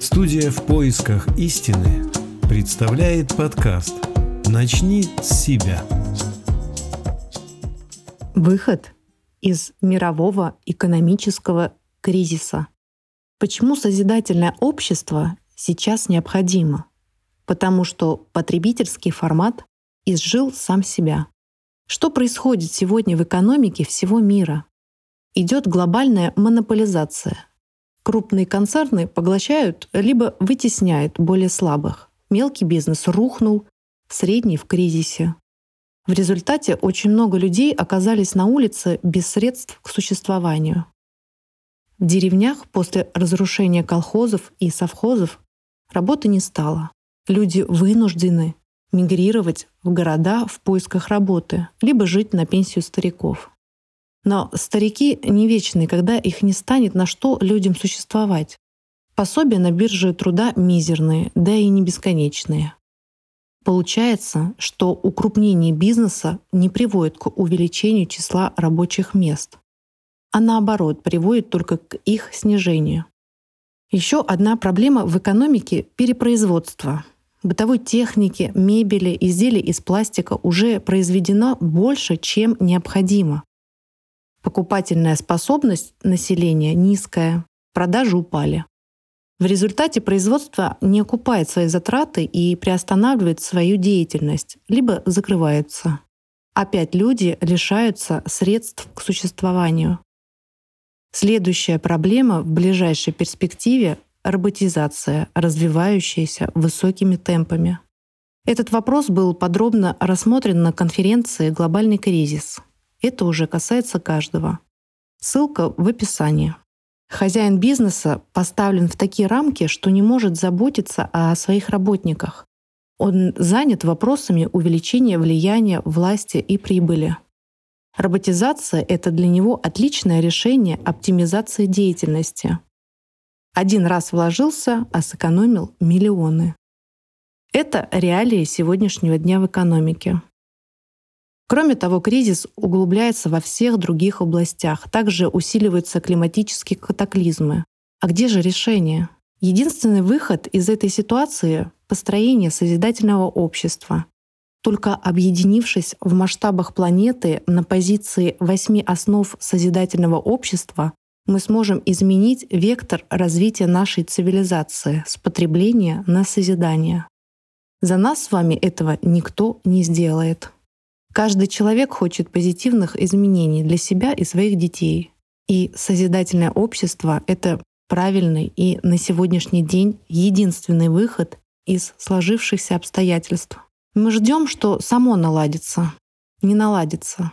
Студия в поисках истины представляет подкаст «Начни с себя». Выход из мирового экономического кризиса. Почему созидательное общество сейчас необходимо? Потому что потребительский формат изжил сам себя. Что происходит сегодня в экономике всего мира? Идет глобальная монополизация. Крупные концерны поглощают либо вытесняют более слабых. Мелкий бизнес рухнул, средний в кризисе. В результате очень много людей оказались на улице без средств к существованию. В деревнях после разрушения колхозов и совхозов работы не стало. Люди вынуждены мигрировать в города в поисках работы, либо жить на пенсию стариков. Но старики не вечные, когда их не станет, на что людям существовать. Пособия на бирже труда мизерные, да и не бесконечные. Получается, что укрупнение бизнеса не приводит к увеличению числа рабочих мест, а наоборот приводит только к их снижению. Еще одна проблема в экономике — перепроизводство. Бытовой техники, мебели, изделий из пластика уже произведено больше, чем необходимо. Покупательная способность населения низкая, продажи упали. В результате производство не окупает свои затраты и приостанавливает свою деятельность, либо закрывается. Опять люди лишаются средств к существованию. Следующая проблема в ближайшей перспективе — роботизация, развивающаяся высокими темпами. Этот вопрос был подробно рассмотрен на конференции «Глобальный кризис», это уже касается каждого. Ссылка в описании. Хозяин бизнеса поставлен в такие рамки, что не может заботиться о своих работниках. Он занят вопросами увеличения влияния, власти и прибыли. Роботизация — это для него отличное решение оптимизации деятельности. Один раз вложился, а сэкономил миллионы. Это реалии сегодняшнего дня в экономике. Кроме того, кризис углубляется во всех других областях. Также усиливаются климатические катаклизмы. А где же решение? Единственный выход из этой ситуации — построение созидательного общества. Только объединившись в масштабах планеты на позиции восьми основ созидательного общества, мы сможем изменить вектор развития нашей цивилизации с потребления на созидание. За нас с вами этого никто не сделает. Каждый человек хочет позитивных изменений для себя и своих детей. И созидательное общество — это правильный и на сегодняшний день единственный выход из сложившихся обстоятельств. Мы ждем, что само наладится. Не наладится.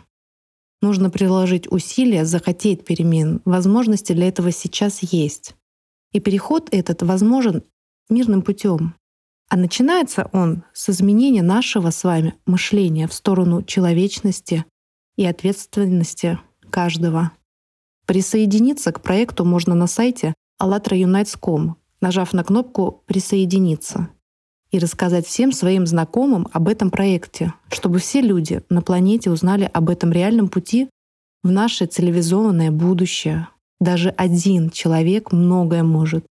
Нужно приложить усилия, захотеть перемен. Возможности для этого сейчас есть. И переход этот возможен мирным путем. А начинается он с изменения нашего с вами мышления в сторону человечности и ответственности каждого. Присоединиться к проекту можно на сайте allatraunites.com, нажав на кнопку «Присоединиться» и рассказать всем своим знакомым об этом проекте, чтобы все люди на планете узнали об этом реальном пути в наше цивилизованное будущее. Даже один человек многое может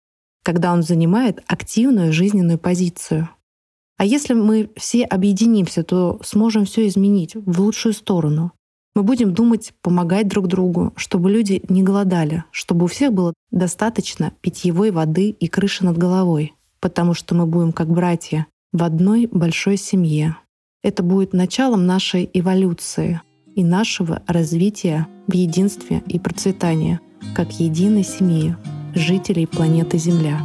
когда он занимает активную жизненную позицию. А если мы все объединимся, то сможем все изменить в лучшую сторону. Мы будем думать, помогать друг другу, чтобы люди не голодали, чтобы у всех было достаточно питьевой воды и крыши над головой, потому что мы будем как братья в одной большой семье. Это будет началом нашей эволюции и нашего развития в единстве и процветании, как единой семьи жителей планеты Земля.